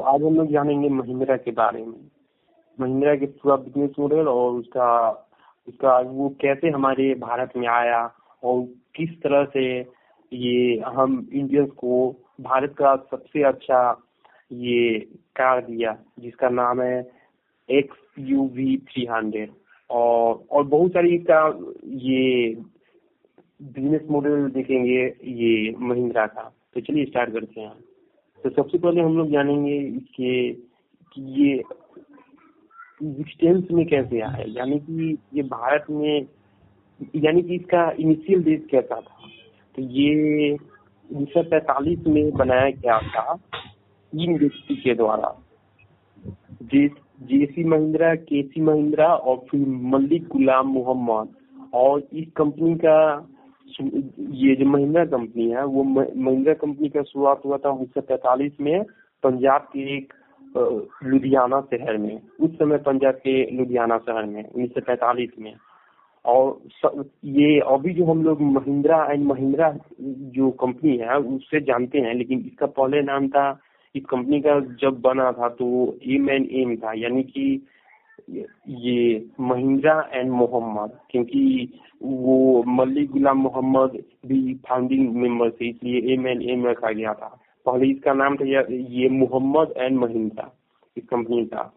आज हम लोग जानेंगे महिंद्रा के बारे में। महिंद्रा के पूरा बिज़नेस मॉडल और उसका उसका वो कैसे हमारे भारत में आया और किस तरह से ये हम इंडियंस को, भारत का सबसे अच्छा ये कार दिया, जिसका नाम है X U V three hundred. और और बहुत सारी इसका ये बिज़नेस मॉडल देखेंगे ये महिंद्रा का। तो चलिए स्टार्ट करते हैं। तो सबसे पहले हम लोग जानेंगे इसके कि ये एग्जिस्टेंस में कैसे आया। यानी कि ये भारत में, यानी कि इसका इनिशियल डेट कैसा था? तो ये उन्नीस सौ पैतालीस में बनाया गया था तीन व्यक्ति के द्वारा। जिस जेसी महिंद्रा, केसी महिंद्रा और फिर मलिक गुलाम मोहम्मद। और इस कंपनी का ये जो महिंद्रा कंपनी है, वो महिंद्रा कंपनी का शुरुआत हुआ था उन्नीस में पंजाब के एक लुधियाना शहर में। उस समय पंजाब के लुधियाना शहर में, उन्नीस में। और ये अभी जो हम लोग महिंद्रा एंड महिंद्रा जो कंपनी है, उससे जानते हैं, लेकिन इसका पहले नाम था, इस कंपनी का जब बना था तो एम एंड एम था, यानी कि ये महिंद्रा एंड मोहम्मद, क्योंकि वो मल्लिक गुलाम मोहम्मद भी फाउंडिंग मेंबर थे, इसलिए एम एन एम रखा गया था। पहले इसका नाम था ये मोहम्मद एंड महिंद्रा, इस कंपनी का।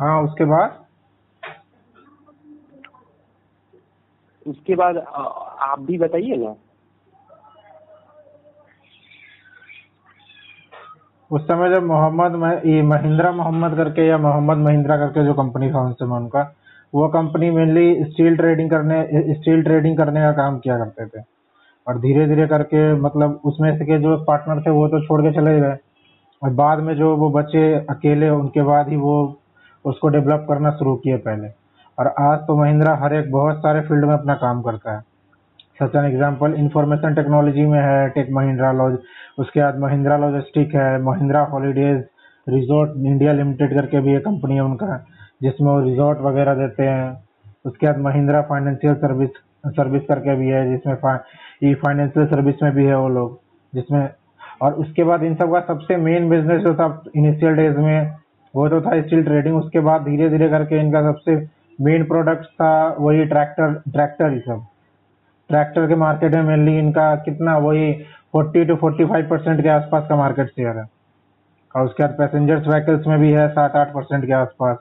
हाँ उसके बाद? उसके बाद आप भी बताइए ना। उस समय जब मोहम्मद महिंद्रा मोहम्मद करके या मोहम्मद महिंद्रा करके जो कंपनी था उनसे उनका वो कंपनी मेनली स्टील ट्रेडिंग करने स्टील ट्रेडिंग करने का काम किया करते थे। और धीरे धीरे करके मतलब उसमें से के जो पार्टनर थे वो तो छोड़ के चले गए। और बाद में जो वो बचे अकेले उनके बाद ही वो उसको डेवलप करना शुरू किए पहले। और आज तो महिंद्रा हर एक बहुत सारे फ़ील्ड में अपना काम करता है। Such an example information technology में है टेक महिंद्रा लॉज, उसके बाद महिंद्रा लॉजिस्टिक है, Mahindra holidays resort India limited करके भी एक कंपनी है उनका, जिसमें वो रिजोर्ट वगैरह देते हैं। उसके बाद महिंद्रा फाइनेंशियल सर्विस सर्विस करके भी है, जिसमें ई फाइनेंशियल सर्विस में भी है वो लोग, जिसमें, और उसके बाद इन सब का सबसे मेन बिज़नेस जो था इनिशियल डेज़ में वो तो था स्टील ट्रेडिंग उसके बाद धीरे धीरे करके इनका सबसे मेन प्रोडक्ट था वही ट्रैक्टर ट्रैक्टर ही सब। ट्रैक्टर के मार्केट में मेनली इनका कितना वही forty two forty five percent के आसपास का मार्केट शेयर है। और उसके बाद पैसेंजर्स व्हीकल्स में भी है सात आठ परसेंट के आसपास।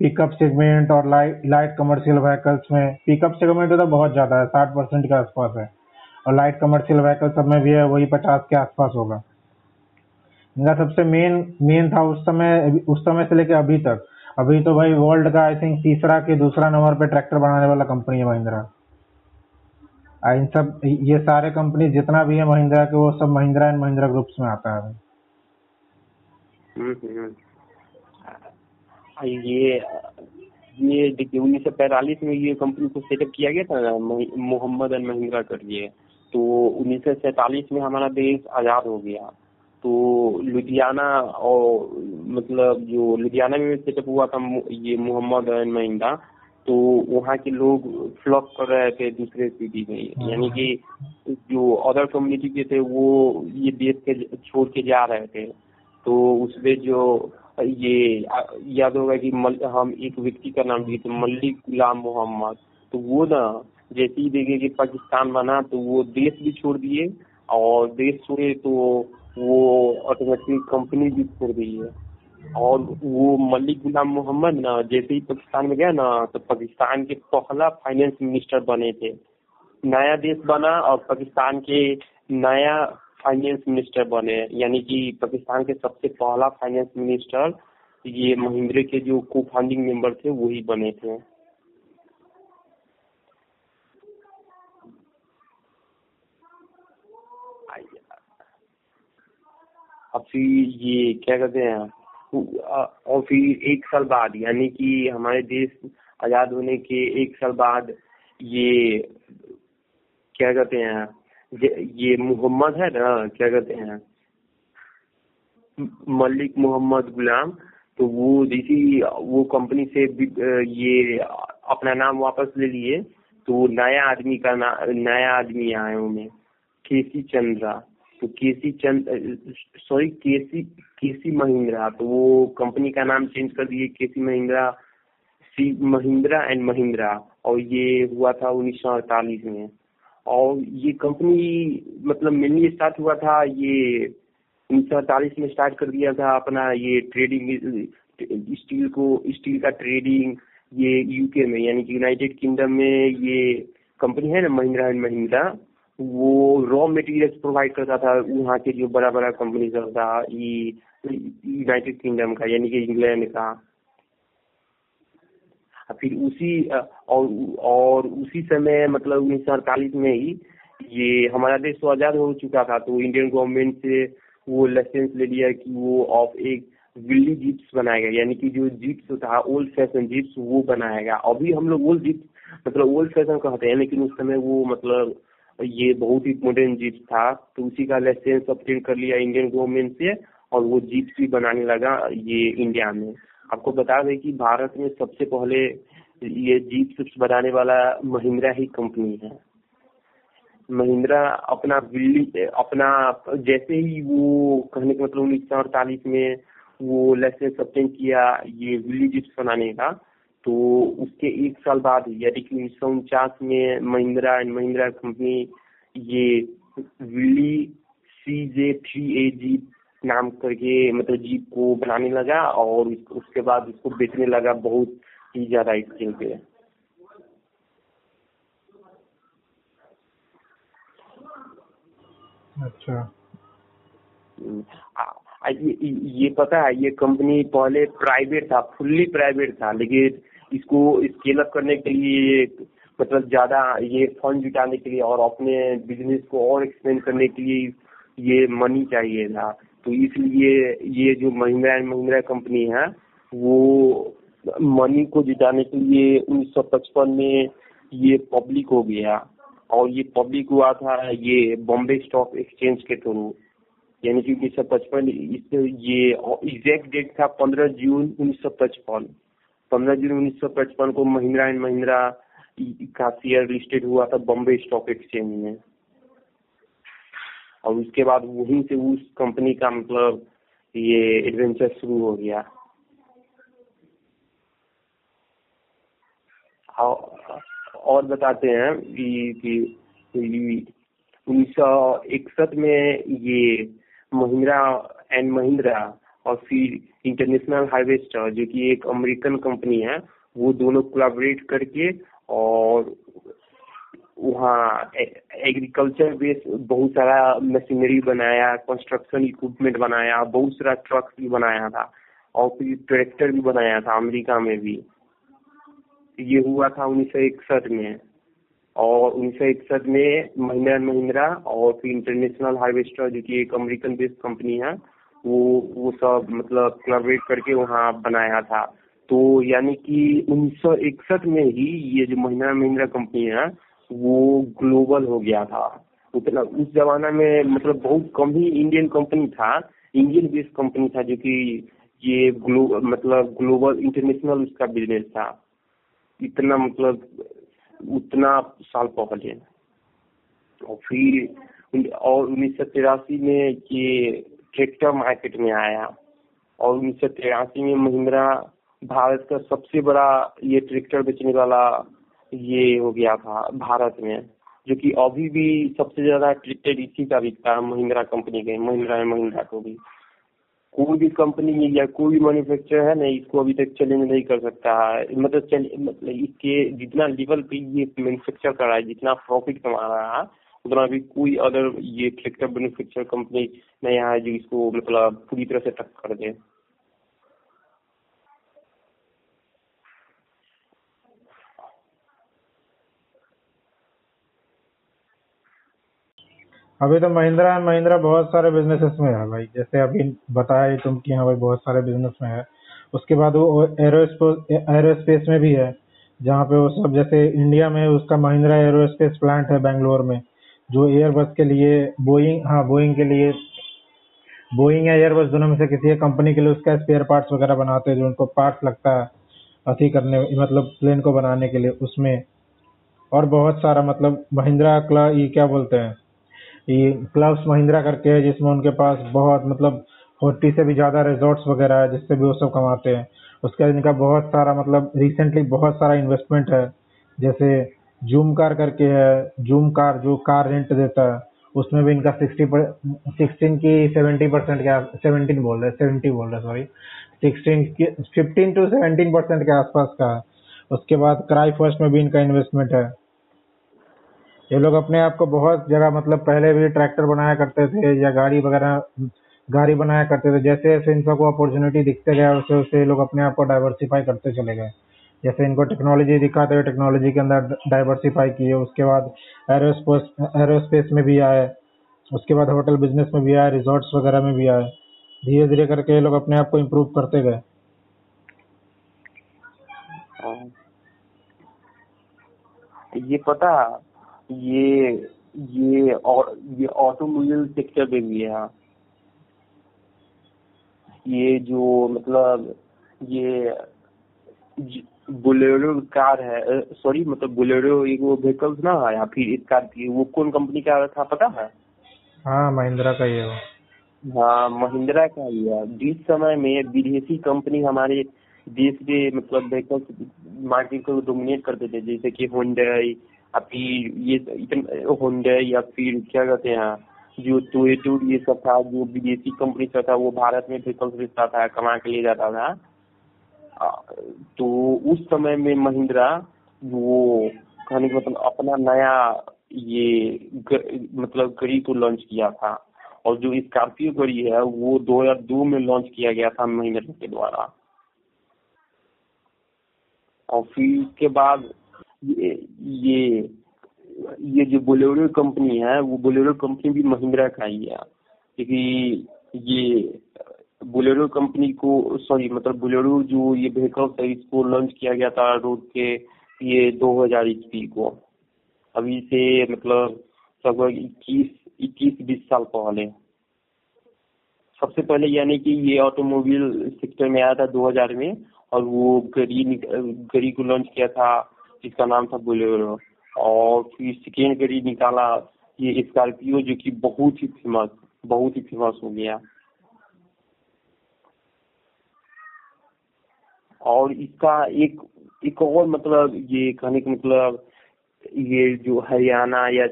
पिकअप सेगमेंट और लाइट लाइट कमर्शियल व्हीकल्स में पिकअप सेगमेंट तो बहुत ज़्यादा है साठ परसेंट के आसपास है। और लाइट कमर्शियल व्हीकल सब में भी है, वही पचास के आसपास होगा। इनका सबसे मेन मेन था उस समय उस समय से लेके अभी तक। अभी तो भाई वर्ल्ड का आई थिंक तीसरा के दूसरा नंबर पे ट्रैक्टर बनाने वाला कंपनी है महिंद्रा। इन सब ये सारे कंपनी जितना भी है महिंद्रा के वो सब महिंद्रा एंड महिंद्रा ग्रुप्स में आता है हम्म, हम्म। ये ये उन्नीस सौ पैंतालीस में ये कंपनी को सेटअप किया गया था मोहम्मद एंड महिंद्रा कर लिए तो उन्नीस सौ सैतालीस में हमारा देश आज़ाद हो गया। तो लुधियाना और मतलब जो लुधियाना में सेटअप हुआ था ये मोहम्मद महिंदा तो वहाँ के लोग फ्लॉप कर रहे थे दूसरे सिटी में। यानी कि जो अदर कम्युनिटी के थे वो ये देश के छोड़ के जा रहे थे। तो उसमें जो ये याद होगा कि मल, हम एक व्यक्ति का नाम दिए थे मल्लिक गुलाम मोहम्मद। तो वो ना जैसे ही देखे कि पाकिस्तान बना तो वो देश भी छोड़ दिए और देश छोड़े तो वो ऑटोमेटिक कंपनी भी छोड़ दी है। और वो मलिक गुलाम मोहम्मद ना, जैसे ही पाकिस्तान में गया ना तो पाकिस्तान के पहला फाइनेंस मिनिस्टर बने थे। नया देश बना और पाकिस्तान के नया फाइनेंस मिनिस्टर बने। यानी कि पाकिस्तान के सबसे पहला फाइनेंस मिनिस्टर ये महिंद्रे के जो को फाउंडिंग मेंबर थे वही बने थे। और फिर ये क्या कहते हैं और फिर एक साल बाद, यानी कि हमारे देश आज़ाद होने के एक साल बाद ये, क्या कहते हैं, ये मोहम्मद है ना, क्या कहते हैं, मलिक मोहम्मद गुलाम तो वो जैसी वो कंपनी से ये अपना नाम वापस ले लिए तो नया आदमी का ना, नया आदमी आए उन्हें K C Chandra. K C Chand sorry K C K C Mahindra तो वो कंपनी का नाम चेंज कर दिए K C Mahindra C Mahindra and Mahindra और ये हुआ था उन्नीस सौ अड़तालीस में। और ये कंपनी मतलब मेनली स्टार्ट हुआ था, ये उन्नीस सौ अड़तालीस में स्टार्ट कर दिया था अपना ये ट्रेडिंग स्टील को स्टील का ट्रेडिंग ये यूके में, यानी कि यूनाइटेड किंगडम में ये कंपनी है ना महिंद्रा एंड महिंद्रा वो रॉ मटेरियल्स प्रोवाइड करता था वहाँ के जो बड़ा बड़ा कंपनी था यूनाइटेड किंगडम का, यानी कि इंग्लैंड का। फिर उसी, और और उसी समय मतलब उन्नीस सौ अड़तालीस में ही ये हमारा देश तो आज़ाद हो चुका था तो इंडियन गवर्नमेंट से वो लाइसेंस ले लिया कि वो ऑफ़ एक विल्ली जीप्स बनाएगा यानी कि जो जीप्स था ओल्ड फ़ैशन जीप्स वो बनाएगा अभी हम लोग ओल्ड जीप्स मतलब ओल्ड फ़ैशन कहते हैं, लेकिन उस समय वो मतलब ये बहुत ही मॉडर्न जीप था। तो उसी का लाइसेंस ऑप्टेन कर लिया इंडियन गवर्नमेंट से और वो जीप्स भी बनाने लगा ये इंडिया में। आपको बता दें कि भारत में सबसे पहले ये जीप्स बनाने वाला महिंद्रा ही कंपनी है। महिंद्रा अपना बिल्ली, अपना जैसे ही वो कहने का मतलब उन्नीस सौ अड़तालीस में वो लाइसेंस ऑप्टेन किया, ये विली जिप्स बनाने का। तो उसके एक साल बाद यानी कि उन्नीस सौ उनचास में महिंद्रा एंड महिंद्रा कंपनी ये Willys C J three A jeep नाम करके मतलब जीप को बनाने लगा और उसके बाद उसको बेचने लगा बहुत ही ज़्यादा स्केल पे। अच्छा। ये, ये पता है ये कंपनी पहले प्राइवेट था फुल्ली प्राइवेट था लेकिन इसको स्केल अप करने के लिए मतलब ज़्यादा ये फंड जुटाने के लिए और अपने बिज़नेस को और एक्सपेंड करने के लिए ये मनी चाहिए था। तो इसलिए ये जो महिंद्रा एंड महिंद्रा कंपनी है, वो मनी को जुटाने के लिए 1955 में ये पब्लिक हो गया और ये पब्लिक हुआ था ये बॉम्बे स्टॉक एक्सचेंज के थ्रू। यानी कि उन्नीस सौ पचपन ये एग्जैक्ट डेट था पंद्रह जून उन्नीस सौ पचपन। पंद्रह जून उन्नीस सौ पचपन को महिंद्रा एंड महिंद्रा का शेयर लिस्टेड हुआ था बॉम्बे स्टॉक एक्सचेंज में। और उसके बाद वहीं से उस कंपनी का मतलब ये एडवेंचर शुरू हो गया। और बताते हैं कि उन्नीस सौ इकसठ में ये महिंद्रा एंड महिंद्रा और फिर इंटरनेशनल हार्वेस्टर जो कि एक अमेरिकन कंपनी है, वो दोनों कोलाबरेट करके और वहाँ एग्रीकल्चर बेस बहुत सारा मशीनरी बनाया कंस्ट्रक्शन इक्विपमेंट बनाया, बहुत सारा ट्रक भी बनाया था और फिर ट्रैक्टर भी बनाया था अमेरिका में भी। ये हुआ था उन्नीस सौ इकसठ में और उन्नीस सौ इकसठ में महिंद्रा महिंद्रा और फिर इंटरनेशनल हार्वेस्टर जो कि एक अमेरिकन बेस्ड कंपनी है वो वो सब मतलब कोलाबरेट करके वहाँ बनाया था। तो यानी कि उन्नीस सौ इकसठ में ही ये जो महिंद्रा महिंद्रा कंपनी है वो ग्लोबल हो गया था। उतना, उस जमाना में मतलब बहुत कम ही इंडियन कंपनी था। इंडियन बेस्ड कंपनी था जो कि ये ग्लो मतलब ग्लोबल इंटरनेशनल उसका बिज़नेस था। इतना मतलब उतना साल पहले। और फिर और उन्नीस सौ तिरासी में ये ट्रैक्टर मार्केट में आया और उन्नीस सौ तिरासी में महिंद्रा भारत का सबसे बड़ा ये ट्रैक्टर बेचने वाला ये हो गया था भारत में, जो कि अभी भी सबसे ज़्यादा ट्रैक्टर इसी का बिकता है महिंद्रा कंपनी के, महिंद्रा महिंद्रा को भी। कोई भी कंपनी या कोई भी मैन्युफैक्चर है ना, इसको अभी तक चैलेंज नहीं कर सकता है। मतलब मतलब इसके जितना लेवल पे ये मैन्युफैक्चर कर रहा है, जितना प्रॉफिट कमा रहा है उतना भी कोई अदर ये ट्रैक्टर मैन्युफैक्चर कंपनी नहीं है जो इसको मतलब पूरी तरह से टक्कर दे। अभी तो महिंद्रा एंड महिंद्रा बहुत सारे बिजनेसेस में है भाई। जैसे अभी बताया तुम कि हाँ भाई बहुत सारे बिज़नेस में है। उसके बाद वो एरोस्पेस में भी है। जहाँ पे वो सब जैसे इंडिया में उसका महिंद्रा एरोस्पेस प्लांट है बेंगलोर में। जो एयरबस के लिए बोइंग हाँ बोइंग के लिए बोइंग या एयरबस दोनों में से किसी एक कंपनी के लिए उसका स्पेयर पार्ट्स वगैरह बनाते हैं जो उनको पार्ट्स लगता है अथी करने मतलब प्लेन को बनाने के लिए उसमें। और बहुत सारा मतलब महिंद्रा क्ला, ये क्या बोलते हैं, ये क्लब्स महिंद्रा करके है जिसमें उनके पास बहुत मतलब फोर्टी से भी ज़्यादा रिजॉर्ट्स वगैरह है जिससे भी वो सब कमाते हैं। उसके बाद इनका बहुत सारा मतलब रिसेंटली बहुत सारा इन्वेस्टमेंट है। जैसे जूम कार करके है जूम कार जो कार रेंट देता है, उसमें भी इनका सिक्सटी पर सिक्सटीन की सेवेंटी परसेंट क्या सेवेंटीन बोल रहे सेवेंटी बोल रहे सॉरी सिक्सटीन की फिफ्टीन टू सेवेंटीन परसेंट के आसपास का है। उसके बाद क्राई फ़र्स्ट में भी इनका इन्वेस्टमेंट है। ये लोग अपने आप को बहुत जगह मतलब पहले भी ट्रैक्टर बनाया करते थे या गाड़ी वगैरह, गाड़ी बनाया करते थे। जैसे जैसे इन सबको अपॉर्चुनिटी दिखते गया वैसे वैसे लोग अपने आप को डाइवर्सिफाई करते चले गए। जैसे इनको टेक्नोलॉजी दिखाते हुए टेक्नोलॉजी के अंदर डाइवर्सिफाई किए, उसके बाद एरोस्पेस एरोस्पेस में भी आए, उसके बाद होटल बिज़नेस में भी आए रिजॉर्ट्स वगैरह में भी आए धीरे धीरे करके ये लोग अपने आप को इम्प्रूव करते गए हाँ। ये पता, ये ये और, ये ऑटोमोबाइल सेक्टर में भी है ये जो मतलब ये बुलेरो कार है सॉरी मतलब बुलेरो वो व्हीकल्स ना है या फिर स्कॉर्पियो वो कौन कंपनी का था पता है? हाँ महिंद्रा का ही है हाँ महिंद्रा का ही है। जिस समय में विदेशी कंपनी हमारे देश के मतलब व्हीकल्स मार्केट को डोमिनेट करते थे जैसे कि होंडाई या फिर ये होंडे या फिर क्या कहते हैं जो टोयोटो ये सब था जो विदेशी कंपनी सब था वो भारत में व्हीकल्स बेचता था कमा के ले जाता था। तो उस समय में महिंद्रा वो कहने का मतलब अपना नया ये ग, मतलब गड़ी को लॉन्च किया था। और जो स्कॉर्पियो गड़ी है वो 2002 में लॉन्च किया गया था महिंद्रा के द्वारा। और फिर के बाद ये ये ये जो बोलेरो कंपनी है वो बोलेरो कंपनी भी महिंद्रा का ही है। क्योंकि ये बोलेरो कंपनी को सॉरी मतलब बुलेरो जो ये व्हीकल्स है इसको लॉन्च किया गया था रोड के ये 2000 ईस्वी को। अभी से मतलब लगभग इक्कीस इक्कीस बीस साल पहले। सबसे पहले यानी कि ये ऑटोमोबाइल सेक्टर में आया था 2000 में और वो गड़ी गड़ी को लॉन्च किया था, जिसका नाम था बोलेरो। और फिर सेकेंड गरी निकाला ये स्कॉर्पियो जो कि बहुत ही फ़ेमस बहुत ही फ़ेमस हो गया। और इसका एक एक और मतलब ये कहने का मतलब ये जो हरियाणा या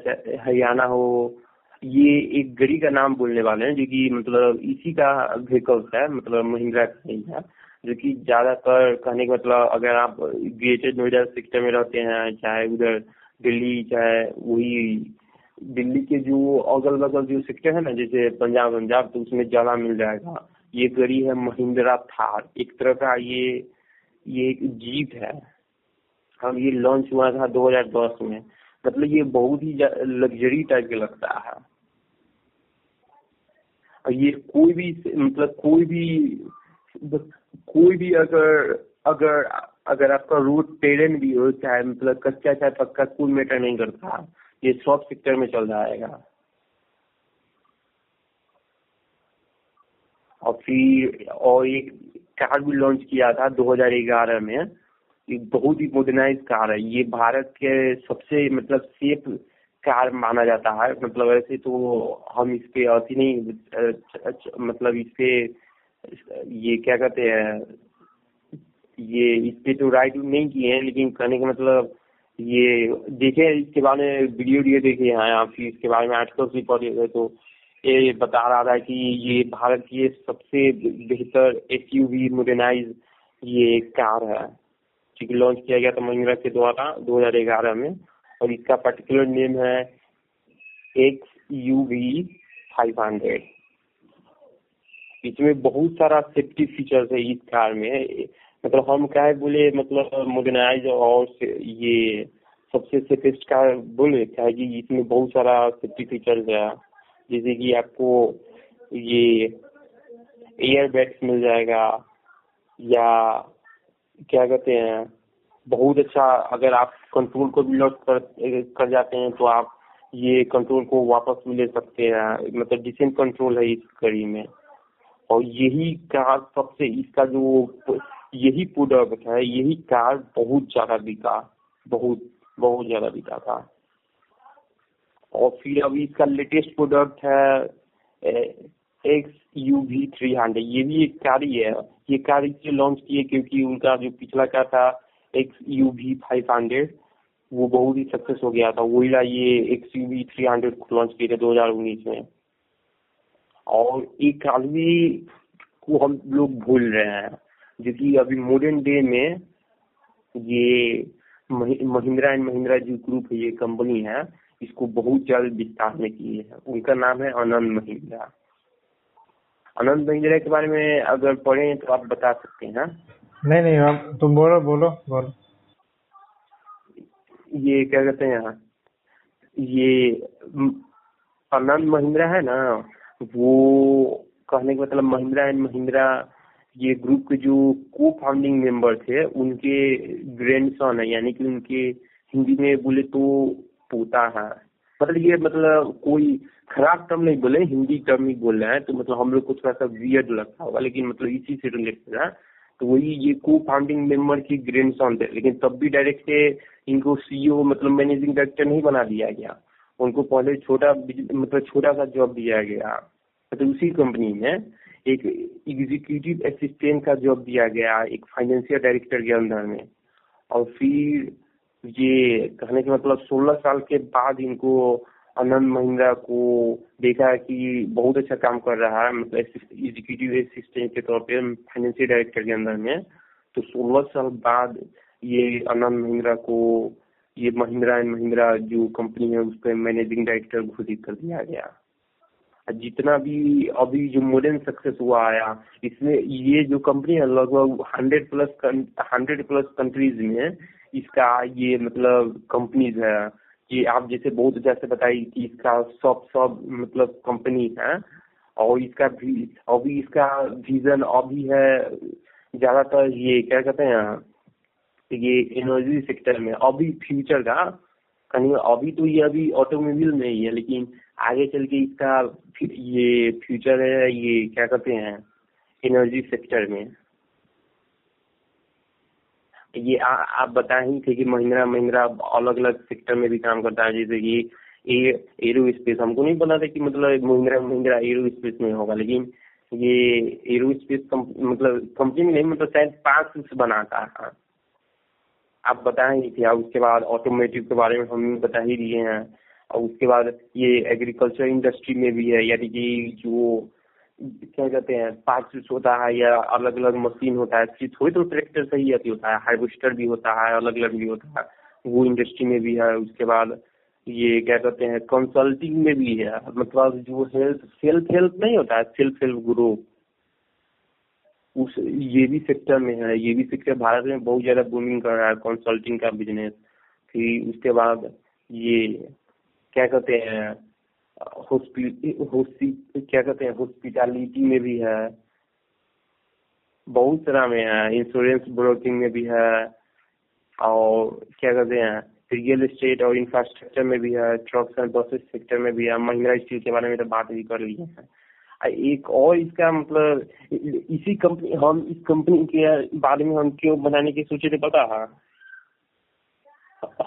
हरियाणा हो, ये एक गड़ी का नाम बोलने वाले हैं, जो कि मतलब इसी का व्हीकल्स है मतलब महिंद्रा का नहीं है, जो कि ज़्यादातर कहने का मतलब अगर आप ग्रेटर नोएडा सेक्टर में रहते हैं, चाहे उधर दिल्ली, चाहे वही दिल्ली के जो अगल बगल जो सेक्टर है ना, जैसे पंजाब पंजाब तो उसमें ज़्यादा मिल जाएगा। ये गड़ी है महिंद्रा थार। एक तरह का ये ये एक जीप है। हम ये लॉन्च हुआ था 2010 में। मतलब ये बहुत ही लग्जरी टाइप का लगता है। और ये कोई भी मतलब कोई भी कोई भी अगर अगर अगर आपका रोड टेरेन भी हो, चाहे मतलब कच्चा, चाहे पक्का, कोई मैटर नहीं करता। ये सब सेक्टर में चल जाएगा और फिर, और एक कार भी लॉन्च किया था 2011 में। एक बहुत ही मॉडर्नाइज कार है। ये भारत के सबसे मतलब सेफ़ कार माना जाता है। मतलब ऐसे तो हम इस पे अति नहीं मतलब इस पे, ये क्या कहते हैं, ये इस पे तो राइट नहीं किए हैं, लेकिन कहने का मतलब ये देखे इसके बारे में वीडियो देखे हैं, या फिर इसके बारे में आर्टिकल्स भी पढ़े तो ये बता रहा था कि ये भारत की सबसे बेहतर एस यू वी मॉडर्नाइज ये कार है। क्योंकि लॉन्च किया गया था महिंद्रा के द्वारा 2011 में और इसका पर्टिकुलर नेम है X U V five hundred इसमें बहुत सारा सेफ्टी फीचर्स है इस कार में। मतलब हम क्या है बोले मतलब मॉडर्नाइज और ये सबसे सेफेस्ट कार बोले, क्या है कि इसमें बहुत सारा सेफ्टी फीचर्स है। जैसे कि आपको ये एयर बैग्स मिल जाएगा या क्या कहते हैं, बहुत अच्छा अगर आप कंट्रोल को भी लॉस कर कर जाते हैं तो आप ये कंट्रोल को वापस भी ले सकते हैं। मतलब डिसेंट कंट्रोल है इस कड़ी में। और यही कार सबसे, इसका जो यही प्रोडक्ट है, यही कार बहुत ज़्यादा बिका, बहुत बहुत ज़्यादा बिका था। और फिर अभी इसका लेटेस्ट प्रोडक्ट है X U V three hundred ये भी एक कार ही। है ये कार इसलिए लॉन्च किए क्योंकि उनका जो पिछला कार था X U V five hundred वो बहुत ही सक्सेस हो गया था। वही ये X U V three hundred launch किए थे दो हज़ार उन्नीस में। और एक कार भी को हम लोग भूल रहे हैं, जो कि अभी मॉडर्न डे में ये महिंद्रा एंड महिंद्रा जो ग्रुप है, ये कंपनी है। इसको बहुत जल्द विस्तार में किए हैं। उनका नाम है आनंद महिंद्रा। आनंद महिंद्रा के बारे में अगर पढ़े तो आप बता सकते हैं नहीं नहीं आप तुम बोलो बोलो बोलो। ये क्या कहते हैं यहाँ ये आनंद महिंद्रा है ना वो कहने का मतलब महिंद्रा एंड महिंद्रा ये ग्रुप के जो को फाउंडिंग मेंबर थे उनके ग्रैंड सन है यानी कि उनके हिंदी में बोले तो पोता है। मतलब ये मतलब कोई खराब टर्म नहीं बोले, हिंदी टर्म ही बोल रहे हैं तो मतलब हम लोग को थोड़ा सा वियर्ड लगता होगा, लेकिन मतलब इसी से रिलेटेड है तो वही ये को फाउंडिंग मेंबर की ग्रैंड सन थे, लेकिन तब भी डायरेक्ट से इनको सीईओ मतलब मैनेजिंग डायरेक्टर नहीं बना दिया गया। उनको पहले छोटा मतलब छोटा सा जॉब दिया गया। मतलब उसी कंपनी में एक एग्जीक्यूटिव असिस्टेंट का जॉब दिया गया, एक फाइनेंशियल डायरेक्टर के अंदर में। और फिर ये कहने का मतलब 16 साल के बाद इनको आनंद महिंद्रा को देखा कि बहुत अच्छा काम कर रहा है। मतलब एग्जीक्यूटिव असिस्टेंट के तौर पे फाइनेंशियल डायरेक्टर के अंदर में। तो 16 साल बाद ये आनंद महिंद्रा को, ये महिंद्रा एंड महिंद्रा जो कंपनी है, उस पर मैनेजिंग डायरेक्टर घोषित कर दिया गया। जितना भी, अभी जो मॉडर्न सक्सेस हुआ आया, इसमें ये जो कंपनी है, लगभग hundred plus hundred plus countries में इसका ये मतलब कंपनीज़ है कि आप जैसे बहुत जैसे बताई कि इसका सब सब मतलब कंपनी है, और इसका भी अभी इसका विजन अभी है ज़्यादातर ये क्या कहते हैं, ये एनर्जी सेक्टर में। अभी फ्यूचर का, कहीं अभी तो ये अभी ऑटोमोबाइल में ही है, लेकिन आगे चल के इसका ये फ्यूचर है, ये क्या कहते हैं एनर्जी सेक्टर में। ये आ, आप बताए ही थे कि महिंद्रा महिंद्रा अलग अलग सेक्टर में भी काम करता है जैसे कि एरो स्पेस हमको नहीं पता था कि मतलब महिंद्रा महिंद्रा एरो स्पेस में होगा लेकिन ये एरो स्पेस कम, मतलब कंपनी नहीं मतलब शायद पार्ट बनाता है आप बताए ही थे उसके बाद ऑटोमेटिव के बारे में हम बता ही दिए हैं। और उसके बाद ये एग्रीकल्चर इंडस्ट्री में भी है यानी कि जो क्या कहते हैं पार्ट्स होता है या अलग अलग मशीन होता है थोड़ी तो ट्रैक्टर से ही अति होता है हार्वेस्टर भी होता है अलग अलग भी होता है, वो इंडस्ट्री में भी है, उसके बाद ये क्या कहते हैं कंसल्टिंग में भी है मतलब जो हेल्थ सेल्फ हेल्प नहीं होता है सेल्फ हेल्प ग्रुप उस, ये भी सेक्टर में है, ये भी सेक्टर भारत में बहुत ज़्यादा बूमिंग कर रहा है कंसल्टिंग का बिज़नेस फिर उसके बाद ये, क्या कहते हैं क्या कहते हैं, हॉस्पिटलिटी में भी है। बहुत सारा में है इंश्योरेंस ब्रोकिंग में भी है, और क्या कहते हैं रियल एस्टेट और इंफ्रास्ट्रक्चर में भी है ट्रक्स एंड बसेस सेक्टर में भी है, महिंद्रा स्टील के बारे में तो बात भी कर ली है। एक और इसका मतलब इसी कंपनी हम इस कंपनी के बारे में हम क्यों बनाने की सोचे थे पता है?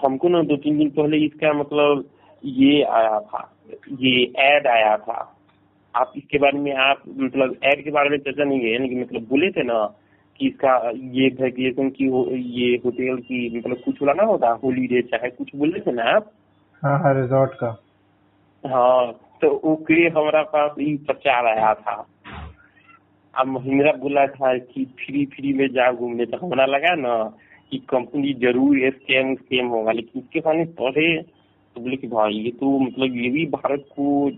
हमको ना दो तीन दिन पहले इसका मतलब ये आया था। ये एड आया था। आप इसके बारे में आप मतलब एड के बारे में चर्चा नहीं है कि मतलब बोले थे ना कि इसका ये वैकेशन की हो, ये होटल की मतलब कुछ बोला ना होता होलीडे चाहे कुछ बोले थे ना आप? हाँ हाँ रिजॉर्ट का। हाँ तो ओके हमारा पास ये प्रचार आया था। अब महिंद्रा बोला था कि फ्री फ्री में जा घूमने तो हमारा लगा ना कि कंपनी ज़रूर स्कैम स्कैम होगा लेकिन इसके में पढ़े तो बोले कि भाई ये तो मतलब ये भी भारत को,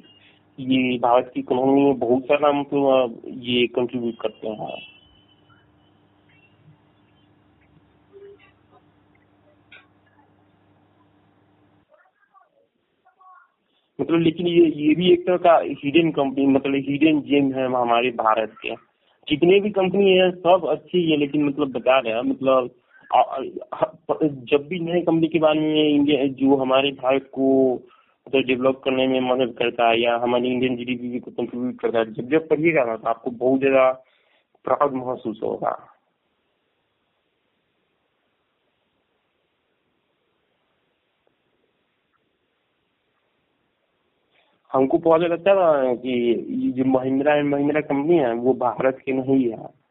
ये भारत की इकोनॉमी में बहुत सारा मतलब ये कंट्रीब्यूट करते हैं। मतलब लेकिन ये ये भी एक तरह का हिडन कंपनी मतलब हिडन जेम है हमारे भारत के। जितने भी कंपनी है, सब अच्छी है, लेकिन मतलब बता रहे हैं मतलब जब भी नए कंपनी के बारे में इंडिया जो हमारे भारत को तो डेवलप करने में मदद करता है या हमारी इंडियन जीडीपी को कंट्रीब्यूट करता है, जब जब पढ़िएगा ना तो आपको बहुत ज़्यादा प्राउड महसूस होगा। हमको पहले लगता था कि ये जो महिंद्रा एंड महिंद्रा कंपनी है, वो भारत के नहीं है।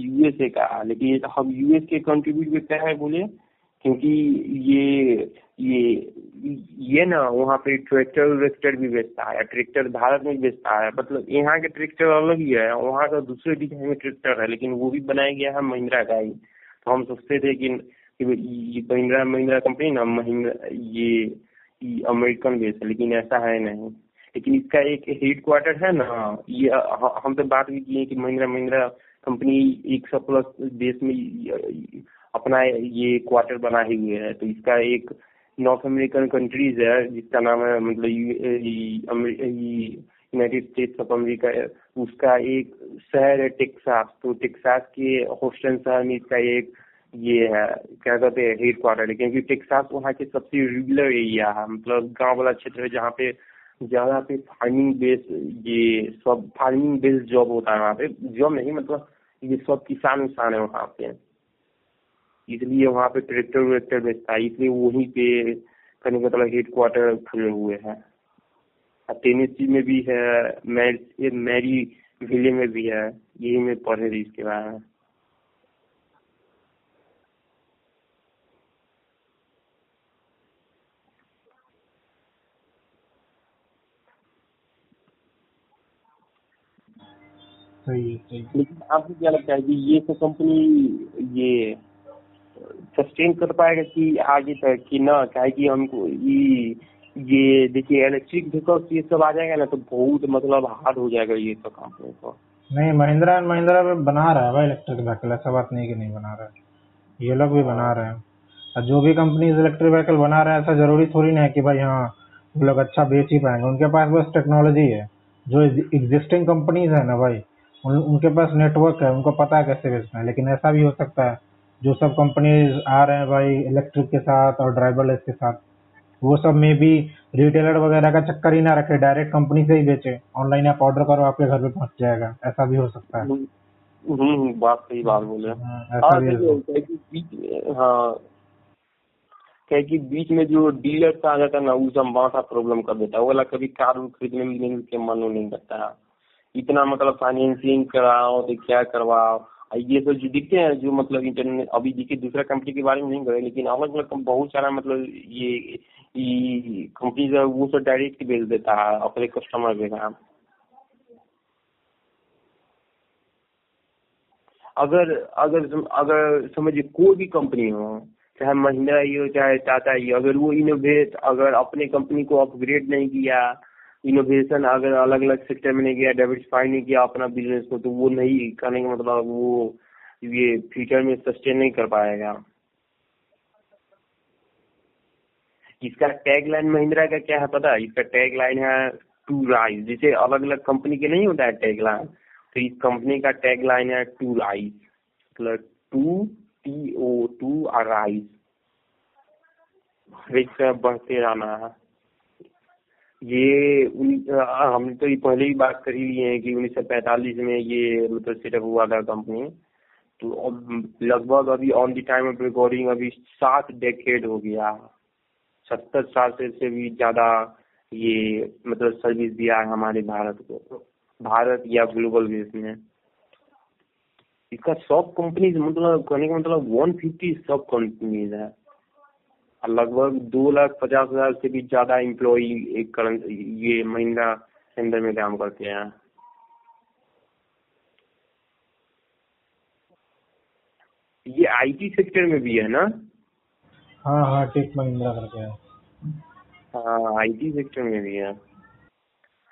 यूएसए का लेकिन हम यूएस के कंट्रीब्यूट करते हैं बोले क्योंकि ये ये ये ना, वहाँ पे ट्रैक्टर वेक्टर भी बेचता है ट्रैक्टर भारत में बेचता है मतलब यहाँ के ट्रैक्टर अलग ही है, वहाँ का दूसरे डिज़ाइन में ट्रैक्टर है, लेकिन वो भी बनाया गया है महिंद्रा का ही। तो हम सोचते थे कि महिंद्रा महिंद्रा कंपनी ना, महिंद्रा, ये अमेरिकन बेस है, लेकिन ऐसा है नहीं। लेकिन इसका एक हेड क्वार्टर है ना, ये हम तो बात भी किए कि महिंद्रा महिंद्रा कंपनी एक सौ प्लस देश में अपना ये क्वार्टर बना ही हुए है। तो इसका एक नॉर्थ अमेरिकन कंट्रीज़ है, जिसका नाम है मतलब यूनाइटेड स्टेट्स ऑफ़ अमेरिका उसका एक शहर है टेक्सास तो टेक्सास के होस्टन शहर में इसका एक ये है, क्या कहते हैं हेड क्वार्टर है क्योंकि टेक्सास वहाँ के सबसे रेगुलर एरिया है मतलब गाँव वाला क्षेत्र है जहाँ पे ज़्यादा पे फ़ार्मिंग बेस ये सब फ़ार्मिंग बेस्ड जॉब होता है वहाँ पे। जॉब नहीं मतलब ये सब किसान उसान है वहाँ पे। इसलिए वहाँ पे ट्रैक्टर व्रैक्टर बेचता है। इसलिए वहीं पे कहीं मतलब हेड क्वार्टर खुले हुए हैं। टेनेसी में भी है मैरी विले में भी है। यही में पढ़े इसके बारे में। सही है सही लेकिन आपको क्या लगता है कि ये तो कंपनी ये सस्टेन कर पाएगा कि आगे तक कि ना? क्या कि हमको ये ये देखिए इलेक्ट्रिक व्हीकल्स ये सब आ जाएगा ना तो बहुत मतलब हार्ड हो जाएगा ये सब कंपनी को। नहीं महिंद्रा एंड महिंद्रा में बना रहा है भाई इलेक्ट्रिक व्हीकल ऐसा बात नहीं कि नहीं बना रहा है। ये लोग भी बना रहे हैं। और जो भी कंपनी इलेक्ट्रिक व्हीकल बना रहे हैं ऐसा ज़रूरी थोड़ी ना है कि भाई हाँ वो लोग अच्छा बेच ही पाएँगे। उनके पास बस टेक्नोलॉजी है। जो एग्जिस्टिंग कंपनीज़ है ना भाई उन, उनके पास नेटवर्क है उनको पता है कैसे बेचना है लेकिन ऐसा भी हो सकता है जो सब कंपनीज़ आ रहे हैं भाई इलेक्ट्रिक के साथ और ड्राइवरलेस के साथ वो सब में भी रिटेलर वगैरह का चक्कर ही ना रखे डायरेक्ट कंपनी से ही बेचे ऑनलाइन आप ऑर्डर करो आपके घर पे पहुँच जाएगा ऐसा भी हो सकता है। हम्म, हम्म बात सही बात बोले हाँ, ऐसा हाँ, हाँ क्या कि बीच में जो डीलर आ जाता है ना वो सब बड़ा प्रॉब्लम कर देता है। वो वाला कभी कार खरीदने में नहीं मन नहीं करता है। इतना मतलब फाइनेंसिंग कराओ तो क्या करवाओ? ये तो जो दिखते हैं, जो मतलब इंटरनेट अभी देखिए दूसरा कंपनी के बारे में नहीं करे लेकिन अलग अलग बहुत सारा मतलब ये कंपनी जो वो सब डायरेक्ट भेज देता है अपने कस्टमर के काम अगर अगर अगर समझिए कोई भी कंपनी हो, चाहे महिंद्रा ही हो, चाहे टाटा ही अगर वो इनोवेट अगर अपने कंपनी को अपग्रेड नहीं किया इनोवेशन अगर अलग अलग सेक्टर में नहीं किया डाइवर्सिफाई नहीं किया, अपना बिज़नेस को तो वो नहीं करने का मतलब वो ये फ्यूचर में सस्टेन नहीं कर पाएगा। इसका टैग लाइन महिंद्रा का क्या है पता? है इसका टैग लाइन है टू राइज जैसे अलग अलग कंपनी के नहीं होता है टैग लाइन तो इस कंपनी का टैग लाइन है टू राइज मतलब to T O to rise हर बढ़ते रहना है। ये हमने तो ये पहले ही बात करी हुई है कि उन्नीस सौ पैंतालीस में ये मतलब सेटअप हुआ था कंपनी तो लगभग अभी on the time of recording अभी सात डेकेड हो गया। सत्तर साल से, से भी ज़्यादा ये मतलब सर्विस दिया है हमारे भारत को। भारत या ग्लोबल बेस में। इसका सब कंपनीज़ मतलब कहने का मतलब वन फिफ्टी सब कंपनीज़ है। लगभग दो लाख पचास हज़ार से भी ज़्यादा एम्प्लॉय एक करंट ये महिंद्रा सेंटर में काम करते हैं। ये आईटी सेक्टर में भी है ना? हाँ हाँ टेक महिंद्रा करके है। हाँ आईटी सेक्टर में भी है।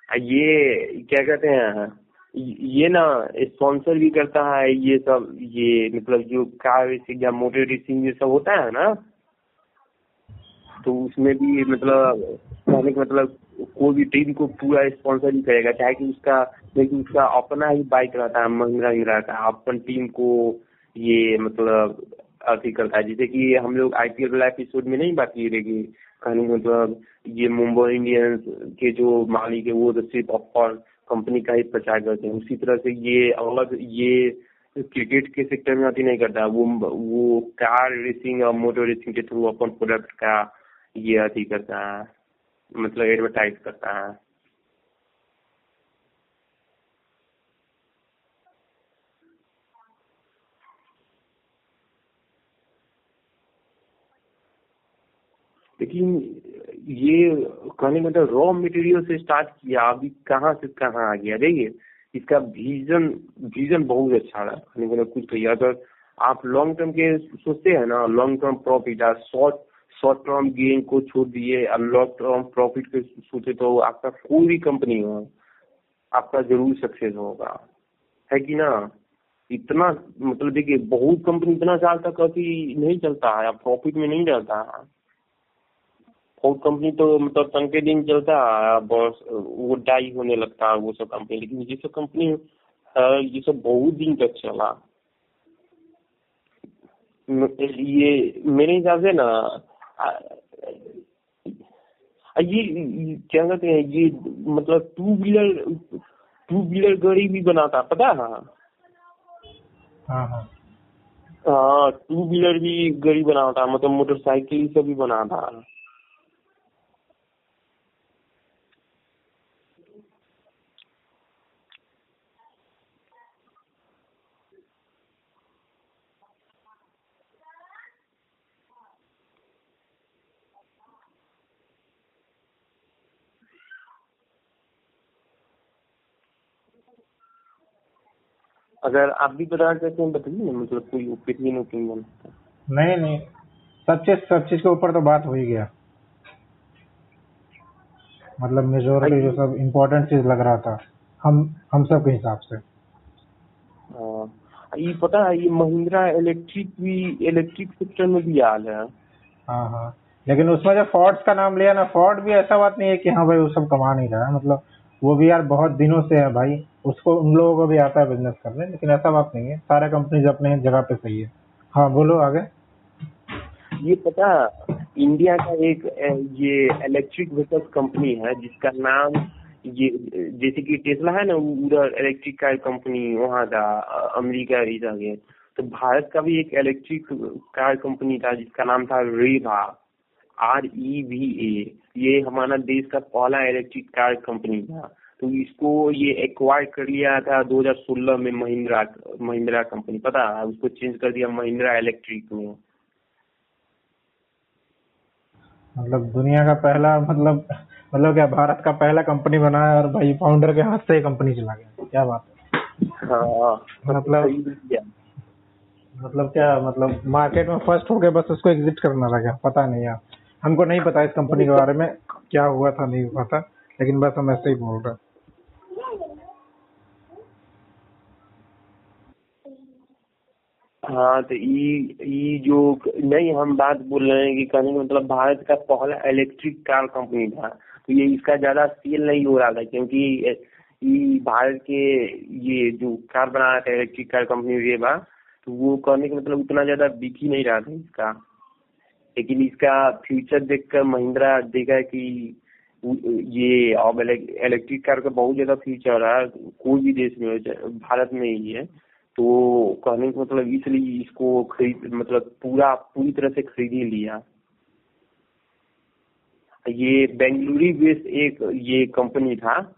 ये क्या कहते हैं ये ना स्पॉन्सर भी करता है ये सब ये मतलब जो कार रेसिंग या मोटर रेसिंग ये सब होता है ना? तो उसमें भी मतलब कहने का मतलब कोई भी टीम को पूरा स्पॉन्सर ही करेगा। चाहे कि उसका, लेकिन उसका अपना ही बाइक रहता है महिंद्रा महिंद्रा का अपन टीम को ये मतलब अथी करता है। जैसे कि हम लोग आईपीएल वाला एपिसोड में नहीं बात की रहेगी कहने मतलब ये मुंबई इंडियंस के जो मालिक है, वो तो सिर्फ़ ऑफ़र कंपनी का ही प्रचार करते हैं। उसी तरह से ये अलग, ये क्रिकेट के सेक्टर में अति नहीं करता। वो वो कार रेसिंग और मोटर रेसिंग के थ्रू अपन प्रोडक्ट का ये अति करता है मतलब एडवर्टाइज करता है। लेकिन ये कहने मतलब रॉ मटेरियल से स्टार्ट किया, अभी कहाँ से कहाँ आ गया? देखिए, इसका विजन विजन बहुत अच्छा रहा। मतलब कुछ कहिए अगर आप लॉन्ग टर्म के सोचते हैं ना long term profit short short term gain को छोड़ दिए और लॉन्ग टर्म प्रॉफिट के सोचे तो आपका कोई भी कंपनी हो, आपका ज़रूर सक्सेस होगा। है कि ना? इतना मतलब देखिए, बहुत कंपनी इतना साल तक अभी नहीं चलता है प्रॉफिट में नहीं रहता है फ़ूड कंपनी तो मतलब तन के दिन चलता है बस वो डाई होने लगता है, वो सब कंपनी लेकिन ये सब कंपनी ये सब बहुत दिन तक चला। ये, मेरे हिसाब से ना ये क्या कहते हैं ये मतलब टू व्हीलर टू व्हीलर गाड़ी भी बनाता पता है? हाँ हाँ। हाँ टू व्हीलर भी गाड़ी बनाता मतलब मोटरसाइकिल सब भी बनाता। अगर आप भी बताना चाहते हैं बताइए ना मतलब कोई ओपिनियन ओपिनियन नहीं नहीं। सब चीज़ सब चीज़ के ऊपर तो बात हो ही गया। मतलब मेजोरिटी जो सब इम्पोर्टेंट चीज़ लग रहा था हम हम सब के हिसाब से। हाँ, ये पता है ये महिंद्रा इलेक्ट्रिक भी इलेक्ट्रिक सेक्टर में भी आ है। हाँ हाँ। लेकिन उसमें जो फोर्ड्स का नाम लिया ना फोर्ड भी ऐसा बात नहीं है कि हाँ भाई वो सब कमा नहीं रहा है। मतलब वो भी यार बहुत दिनों से है भाई। उसको उन लोगों को भी आता है बिज़नेस करने, लेकिन ऐसा बात नहीं है। सारे कंपनीज़ अपने जगह पे सही है। हाँ बोलो आगे। ये पता इंडिया का एक ये इलेक्ट्रिक व्हीकल्स कंपनी है, जिसका नाम ये, जैसे कि टेस्ला है ना उधर इलेक्ट्रिक कार कंपनी वहाँ था अमेरिका इधर तो भारत का भी एक इलेक्ट्रिक कार कंपनी था, जिसका नाम था Reva R E V A ये हमारा देश का पहला इलेक्ट्रिक कार कंपनी था। तो इसको ये एक्वायर कर लिया था 2016 में महिंद्रा महिंद्रा कंपनी पता है? उसको चेंज कर दिया महिंद्रा इलेक्ट्रिक में। मतलब दुनिया का पहला मतलब मतलब क्या भारत का पहला कंपनी बना है और भाई फाउंडर के हाथ से कंपनी चला गया। क्या बात है? हाँ मतलब मतलब क्या मतलब मार्केट में फ़र्स्ट हो गया बस उसको एग्जिट करना लगा। पता नहीं यार। हमको नहीं पता इस कंपनी के बारे में क्या हुआ था नहीं हुआ था। लेकिन बस हम ऐसे ही बोल रहे हाँ तो ये जो, नहीं, हम बात बोल रहे हैं कि कहने मतलब भारत का पहला इलेक्ट्रिक कार कंपनी था। तो ये इसका ज़्यादा सेल नहीं हो रहा था क्योंकि ये भारत के ये जो कार बना रहा था इलेक्ट्रिक कार कंपनी रेवा तो वो कहने का मतलब उतना ज़्यादा बिक नहीं रहा था इसका। लेकिन इसका फ्यूचर देखकर महिंद्रा देखा कि ये अब इलेक्ट्रिक कार का बहुत ज़्यादा फ्यूचर है कोई भी देश में भारत में ही है। तो कहने का मतलब इसलिए इसको खरीद मतलब पूरा, पूरी तरह से खरीद ही लिया। ये बेंगलुरु बेस्ड एक, ये कंपनी था।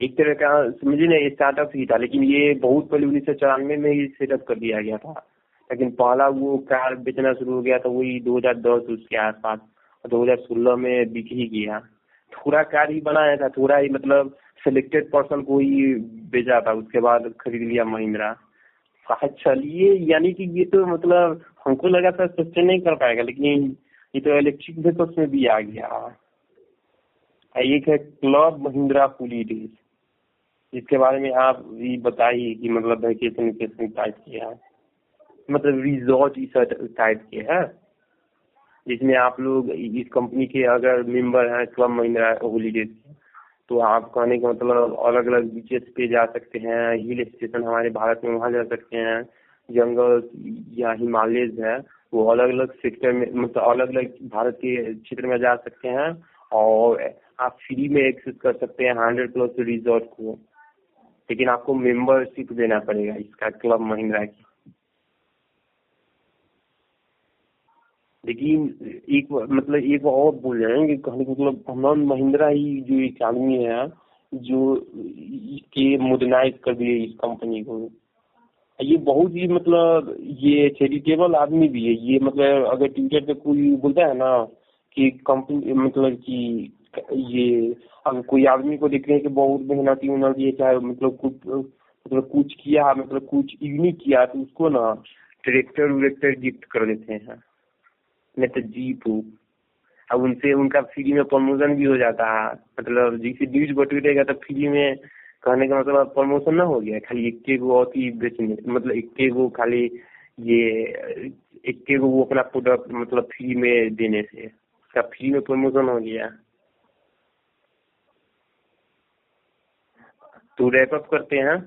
एक तरह का समझिए ना स्टार्टअप ही था, लेकिन ये बहुत पहले उन्नीस सौ चौरानवे में ही सेटअप कर दिया गया था। लेकिन पहला वो कार बेचना शुरू हो गया था, वही 2010 उसके आसपास दो हज़ार सोलह में बिक ही गया। थोड़ा कार ही बनाया था, थोड़ा ही मतलब सिलेक्टेड पर्सन को ही बेचा था, उसके बाद खरीद लिया महिंद्रा। चलिए, यानी कि ये तो मतलब हमको लगा था सस्टेन नहीं कर पाएगा, लेकिन ये तो इलेक्ट्रिक व्हीकल्स में भी आ गया। एक है क्लब महिंद्रा पुली डेज़ इसके बारे में आप ये बताइए कि मतलब वैकेशन कैसे टाइप किया है। मतलब रिजॉर्ट इस टाइप के है। जिसमें आप लोग इस कंपनी के अगर मेंबर हैं क्लब महिंद्रा हॉलीडेज तो आप कहने का मतलब अलग अलग बीचेस पे जा सकते हैं हिल स्टेशन हमारे भारत में वहाँ जा सकते हैं, जंगल या हिमालयज है, वो अलग अलग सेक्टर में मतलब अलग अलग भारत के क्षेत्र में जा सकते हैं और आप फ्री में एक्सेस कर सकते हैं हंड्रेड प्लस रिजॉर्ट को। लेकिन आपको मेंबरशिप देना पड़ेगा इसका क्लब महिंद्रा की। लेकिन एक मतलब एक और बोल कि कहने मतलब हम महिंद्रा ही जो एक आदमी है, जो के मोडर्नाइज कर दिए इस कंपनी को। ये बहुत ही मतलब ये चैरिटेबल आदमी भी है। ये मतलब अगर ट्विटर पे कोई बोलता है ना कि कंपनी मतलब कि ये अगर कोई आदमी को देख रहे हैं कि बहुत मेहनती उन्नति है चाहे मतलब कुछ मतलब कुछ किया मतलब कुछ यूनिक किया तो उसको ना ट्रैक्टर व्रैक्टर गिफ्ट कर देते हैं। नहीं तो जीप अब उनसे उनका फ्री में प्रमोशन भी हो जाता है। मतलब जैसे न्यूज़ बटूरेगा तो फ्री में कहने का मतलब प्रमोशन ना हो गया खाली इक्के गो अति बेचने मतलब इक्के गो खाली ये इक्के गो वो अपना प्रोडक्ट मतलब फ्री में देने से। उसका फ्री में प्रमोशन हो गया। तो रैप अप करते हैं?